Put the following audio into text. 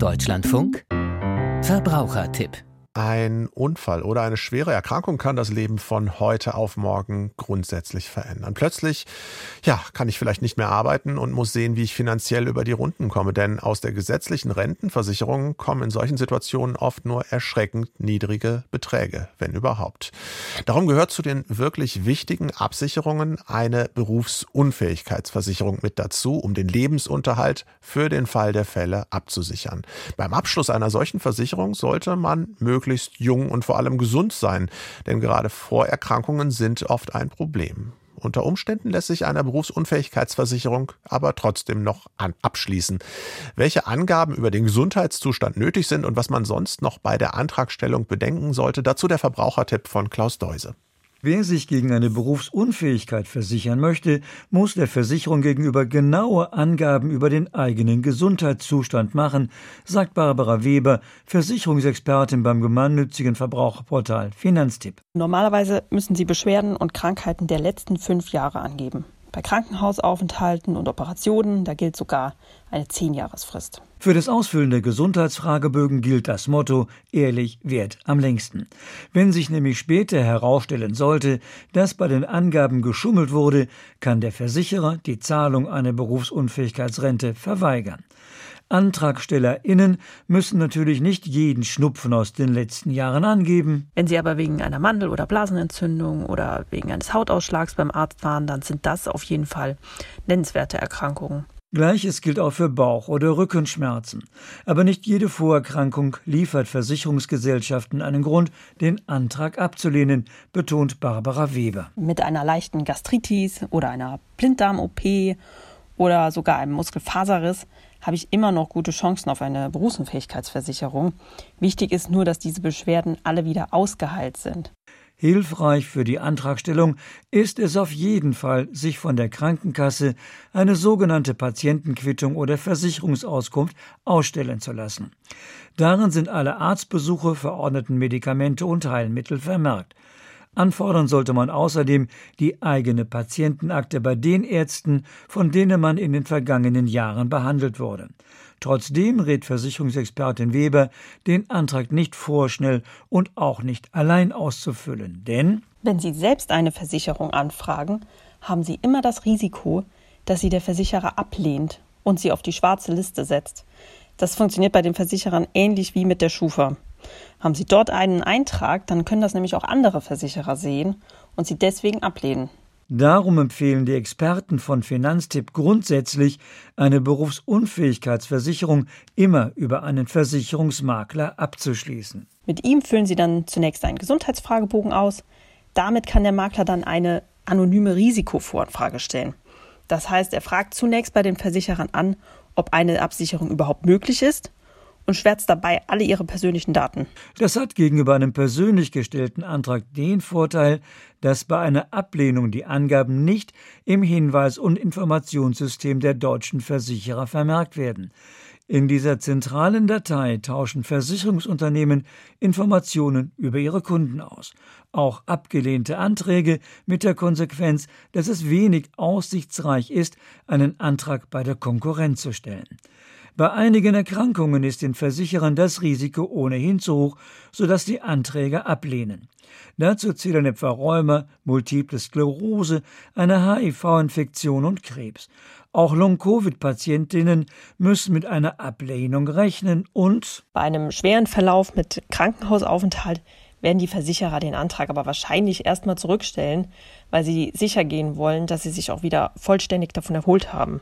Deutschlandfunk? Verbrauchertipp ein Unfall oder eine schwere Erkrankung kann das Leben von heute auf morgen grundsätzlich verändern. Plötzlich, ja, kann ich vielleicht nicht mehr arbeiten und muss sehen, wie ich finanziell über die Runden komme, denn aus der gesetzlichen Rentenversicherung kommen in solchen Situationen oft nur erschreckend niedrige Beträge, wenn überhaupt. Darum gehört zu den wirklich wichtigen Absicherungen eine Berufsunfähigkeitsversicherung mit dazu, um den Lebensunterhalt für den Fall der Fälle abzusichern. Beim Abschluss einer solchen Versicherung sollte man möglichst möglichst jung und vor allem gesund sein, denn gerade Vorerkrankungen sind oft ein Problem. Unter Umständen lässt sich eine Berufsunfähigkeitsversicherung aber trotzdem noch abschließen. Welche Angaben über den Gesundheitszustand nötig sind und was man sonst noch bei der Antragstellung bedenken sollte, dazu der Verbrauchertipp von Klaus Deuse. Wer sich gegen eine Berufsunfähigkeit versichern möchte, muss der Versicherung gegenüber genaue Angaben über den eigenen Gesundheitszustand machen, sagt Barbara Weber, Versicherungsexpertin beim gemeinnützigen Verbraucherportal Finanztipp. Normalerweise müssen Sie Beschwerden und Krankheiten der letzten fünf Jahre angeben. Bei Krankenhausaufenthalten und Operationen, da gilt sogar eine Zehnjahresfrist. Für das Ausfüllen der Gesundheitsfragebögen gilt das Motto ehrlich wert am längsten. Wenn sich nämlich später herausstellen sollte, dass bei den Angaben geschummelt wurde, kann der Versicherer die Zahlung einer Berufsunfähigkeitsrente verweigern. AntragstellerInnen müssen natürlich nicht jeden Schnupfen aus den letzten Jahren angeben. Wenn sie aber wegen einer Mandel- oder Blasenentzündung oder wegen eines Hautausschlags beim Arzt waren, dann sind das auf jeden Fall nennenswerte Erkrankungen. Gleiches gilt auch für Bauch- oder Rückenschmerzen. Aber nicht jede Vorerkrankung liefert Versicherungsgesellschaften einen Grund, den Antrag abzulehnen, betont Barbara Weber. Mit einer leichten Gastritis oder einer Blinddarm-OP oder sogar einem Muskelfaserriss habe ich immer noch gute Chancen auf eine Berufsunfähigkeitsversicherung. Wichtig ist nur, dass diese Beschwerden alle wieder ausgeheilt sind. Hilfreich für die Antragstellung ist es auf jeden Fall, sich von der Krankenkasse eine sogenannte Patientenquittung oder Versicherungsauskunft ausstellen zu lassen. Darin sind alle Arztbesuche, verordneten Medikamente und Heilmittel vermerkt. Anfordern sollte man außerdem die eigene Patientenakte bei den Ärzten, von denen man in den vergangenen Jahren behandelt wurde. Trotzdem rät Versicherungsexpertin Weber, den Antrag nicht vorschnell und auch nicht allein auszufüllen. Denn wenn Sie selbst eine Versicherung anfragen, haben Sie immer das Risiko, dass Sie der Versicherer ablehnt und Sie auf die schwarze Liste setzt. Das funktioniert bei den Versicherern ähnlich wie mit der Schufa. Haben Sie dort einen Eintrag, dann können das nämlich auch andere Versicherer sehen und Sie deswegen ablehnen. Darum empfehlen die Experten von Finanztipp grundsätzlich, eine Berufsunfähigkeitsversicherung immer über einen Versicherungsmakler abzuschließen. Mit ihm füllen Sie dann zunächst einen Gesundheitsfragebogen aus. Damit kann der Makler dann eine anonyme Risikovoranfrage stellen. Das heißt, er fragt zunächst bei den Versicherern an, ob eine Absicherung überhaupt möglich ist und schwärzt dabei alle ihre persönlichen Daten. Das hat gegenüber einem persönlich gestellten Antrag den Vorteil, dass bei einer Ablehnung die Angaben nicht im Hinweis- und Informationssystem der deutschen Versicherer vermerkt werden. In dieser zentralen Datei tauschen Versicherungsunternehmen Informationen über ihre Kunden aus. Auch abgelehnte Anträge mit der Konsequenz, dass es wenig aussichtsreich ist, einen Antrag bei der Konkurrenz zu stellen. Bei einigen Erkrankungen ist den Versicherern das Risiko ohnehin zu hoch, sodass die Anträge ablehnen. Dazu zählen etwa Rheuma, multiple Sklerose, eine HIV-Infektion und Krebs. Auch Long-Covid-Patientinnen müssen mit einer Ablehnung rechnen und bei einem schweren Verlauf mit Krankenhausaufenthalt werden die Versicherer den Antrag aber wahrscheinlich erstmal zurückstellen, weil sie sicher gehen wollen, dass sie sich auch wieder vollständig davon erholt haben.